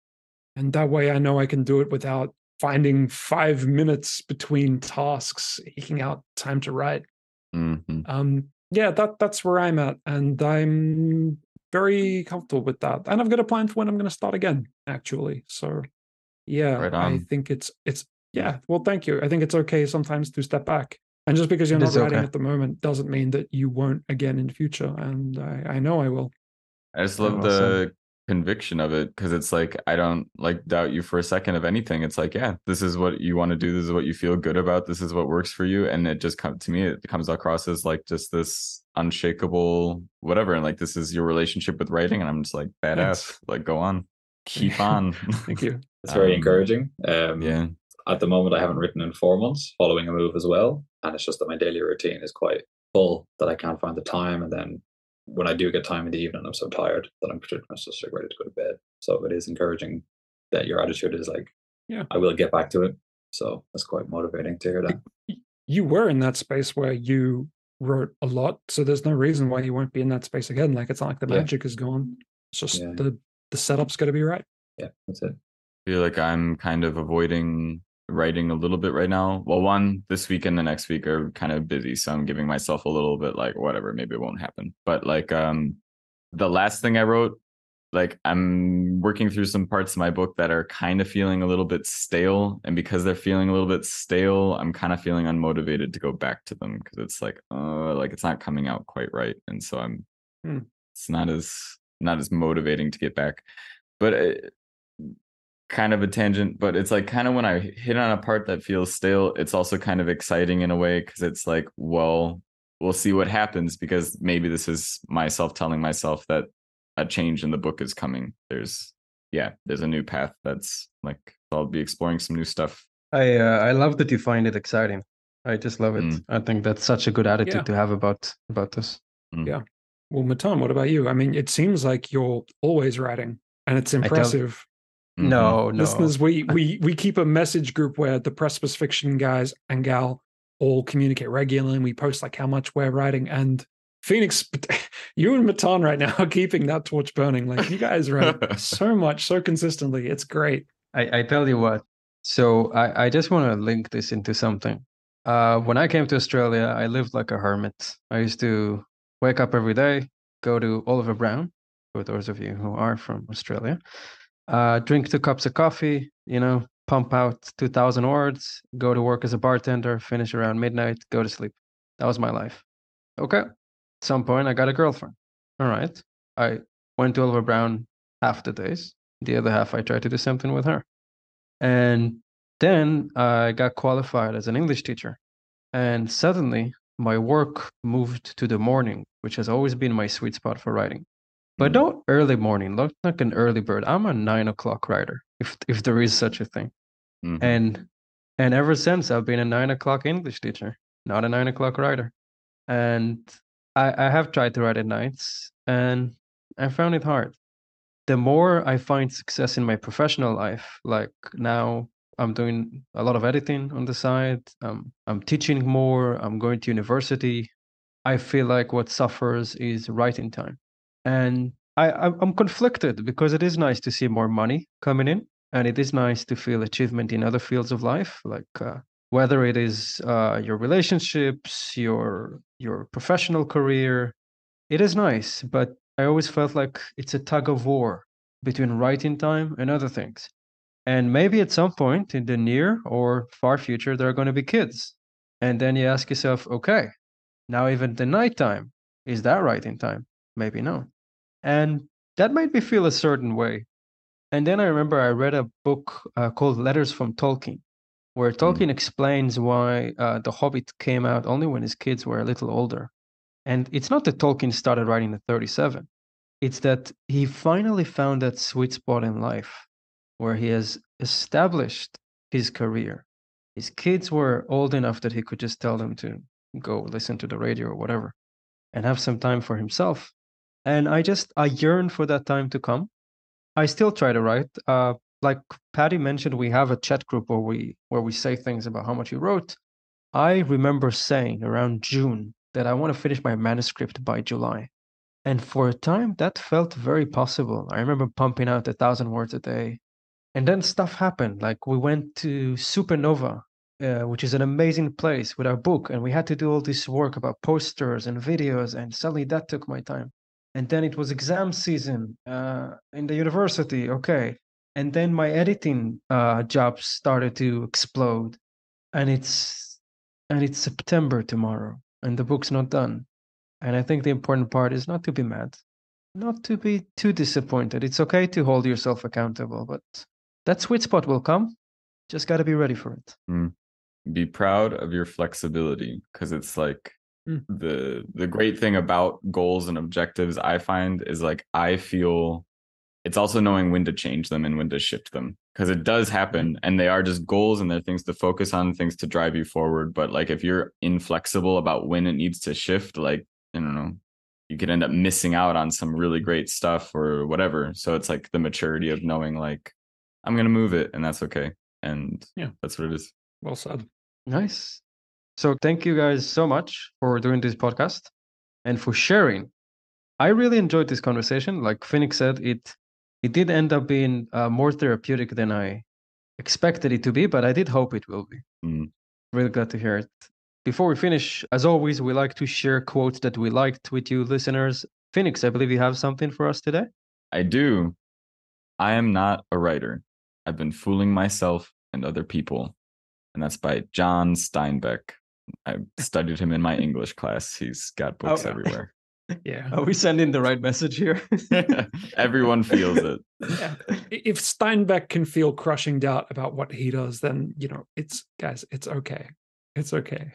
Speaker 3: And that way I know I can do it without finding five minutes between tasks, eking out time to write.
Speaker 4: Mm-hmm.
Speaker 3: Um, yeah, that that's where I'm at, and I'm very comfortable with that. And I've got a plan for when I'm going to start again, actually. So, yeah,
Speaker 4: right
Speaker 3: I think it's it's yeah. Well, thank you. I think it's okay sometimes to step back, and just because you're not writing okay. at the moment doesn't mean that you won't again in the future. And I, I know I will.
Speaker 4: I just love the conviction of it because it's like I don't like doubt you for a second of anything. It's like, yeah, this is what you want to do. This is what you feel good about. This is what works for you. And it just comes to me, it comes across as like just this unshakable whatever. And like this is your relationship with writing. And I'm just like badass. Thanks. Like go on. Keep on.
Speaker 3: Thank you.
Speaker 5: It's very um, encouraging. Um
Speaker 4: yeah.
Speaker 5: At the moment I haven't written in four months following a move as well. And it's just that my daily routine is quite full that I can't find the time and then when I do get time in the evening, I'm so tired that I'm pretty much just like ready to go to bed. So it is encouraging that your attitude is like,
Speaker 3: yeah,
Speaker 5: I will get back to it. So that's quite motivating to hear that.
Speaker 3: You were in that space where you wrote a lot, so there's no reason why you won't be in that space again. Like it's not like the yeah. magic is gone. It's just yeah. the the setup's got to be right.
Speaker 5: Yeah, that's it.
Speaker 4: I feel like I'm kind of avoiding writing a little bit right now. Well, one this week and the next week are kind of busy, so I'm giving myself a little bit like whatever, maybe it won't happen. But like um the last thing I wrote, like I'm working through some parts of my book that are kind of feeling a little bit stale, and because they're feeling a little bit stale, I'm kind of feeling unmotivated to go back to them because it's like uh like it's not coming out quite right, and so I'm
Speaker 3: hmm.
Speaker 4: it's not as not as motivating to get back. But it, uh, kind of a tangent, but it's like kind of when I hit on a part that feels stale, it's also kind of exciting in a way because it's like, well, we'll see what happens because maybe this is myself telling myself that a change in the book is coming. There's, yeah, there's a new path that's like I'll be exploring some new stuff.
Speaker 2: I uh, I love that you find it exciting. I just love it. Mm. I think that's such a good attitude yeah. to have about about this.
Speaker 3: Mm. Yeah. Well, Matan, what about you? I mean, it seems like you're always writing, and it's impressive
Speaker 2: Mm-hmm. No, no.
Speaker 3: Listeners, we we we keep a message group where the Precipice Fiction guys and gal all communicate regularly and we post like how much we're writing. And Phoenix, you and Matan right now are keeping that torch burning. Like you guys write so much, so consistently. It's great.
Speaker 2: I, I tell you what. So I, I just want to link this into something. Uh, when I came to Australia, I lived like a hermit. I used to wake up every day, go to Oliver Brown, for those of you who are from Australia, uh, drink two cups of coffee, you know, pump out 2000 words, go to work as a bartender, finish around midnight, go to sleep. That was my life. Okay. At some point, I got a girlfriend. All right. I went to Oliver Brown half the days. The other half, I tried to do something with her. And then I got qualified as an English teacher. And suddenly, my work moved to the morning, which has always been my sweet spot for writing. But don't mm. early morning. Look like an early bird. I'm a nine o'clock writer, if if there is such a thing.
Speaker 4: Mm-hmm.
Speaker 2: And and ever since I've been a nine o'clock English teacher, not a nine o'clock writer. And I, I have tried to write at nights and I found it hard. The more I find success in my professional life, like now I'm doing a lot of editing on the side. Um, I'm teaching more. I'm going to university. I feel like what suffers is writing time, and I, I'm conflicted because it is nice to see more money coming in, and it is nice to feel achievement in other fields of life, like uh, whether it is uh, your relationships, your your professional career. It is nice, but I always felt like it's a tug of war between writing time and other things. And maybe at some point in the near or far future, there are going to be kids. And then you ask yourself, okay, now even the nighttime, is that writing time? Maybe no. And that made me feel a certain way. And then I remember I read a book uh, called Letters from Tolkien, where Tolkien mm. explains why uh, The Hobbit came out only when his kids were a little older. And it's not that Tolkien started writing at 37, it's that he finally found that sweet spot in life where he has established his career. His kids were old enough that he could just tell them to go listen to the radio or whatever and have some time for himself. And I just, I yearn for that time to come. I still try to write. Uh, like Paddy mentioned, we have a chat group where we where we say things about how much we wrote. I remember saying around June that I want to finish my manuscript by July. And for a time, that felt very possible. I remember pumping out a thousand words a day. And then stuff happened. Like we went to Supernova, uh, which is an amazing place with our book. And we had to do all this work about posters and videos. And suddenly that took my time. And then it was exam season uh, in the university. Okay. And then my editing uh, started to explode. And it's and it's September tomorrow, and the book's not done. And I think the important part is not to be mad, not to be too disappointed. It's okay to hold yourself accountable, but that sweet spot will come. Just got to be ready for it.
Speaker 4: Mm. Be proud of your flexibility because it's like mm. the the great thing about goals and objectives I find is like I feel it's also knowing when to change them and when to shift them because it does happen and they are just goals and they're things to focus on things to drive you forward but like if you're inflexible about when it needs to shift like I don't know, you could end up missing out on some really great stuff or whatever. So it's like the maturity of knowing like I'm gonna move it and that's okay. And yeah, that's what it is.
Speaker 3: Well said.
Speaker 2: Nice. So thank you guys so much for doing this podcast and for sharing. I really enjoyed this conversation. Like Phoenix said, it it did end up being uh, more therapeutic than I expected it to be, but I did hope it will be. Mm. Really glad to hear it. Before we finish, as always, we like to share quotes that we liked with you listeners. Phoenix, I believe you have something for us today.
Speaker 4: I do. I am not a writer. I've been fooling myself and other people. And that's by John Steinbeck. I studied him in my English class. He's got books oh, everywhere.
Speaker 2: Yeah. Are we sending the right message here?
Speaker 4: Everyone feels it.
Speaker 3: Yeah. If Steinbeck can feel crushing doubt about what he does, then, you know, it's, guys, it's okay. It's okay.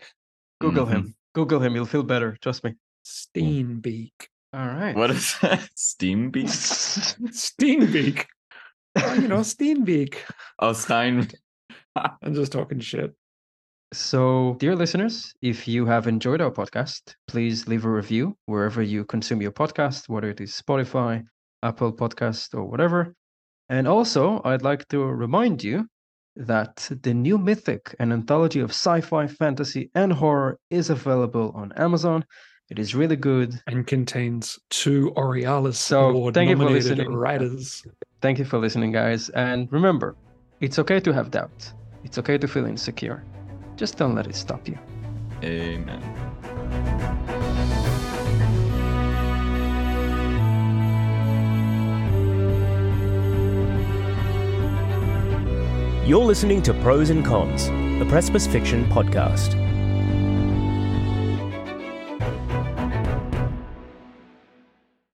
Speaker 2: Google mm-hmm. him. Google him. You'll feel better. Trust me.
Speaker 3: Steenbeek.
Speaker 2: All right.
Speaker 4: What is that? Steambeak?
Speaker 3: Steenbeek. oh, you know, Steenbeek.
Speaker 4: Oh, Stein.
Speaker 3: I'm just talking shit.
Speaker 2: So, dear listeners, if you have enjoyed our podcast, please leave a review wherever you consume your podcast, whether it is Spotify, Apple Podcast, or whatever. And also, I'd like to remind you that the new Mythic, an anthology of sci fi, fantasy, and horror, is available on Amazon. It is really good
Speaker 3: and contains two Aurealis so Award thank you for listening. writers.
Speaker 2: Thank you for listening, guys. And remember, it's okay to have doubt. It's okay to feel insecure. Just don't let it stop you.
Speaker 4: Amen.
Speaker 1: You're listening to Prose and Cons, the Precipice Fiction podcast.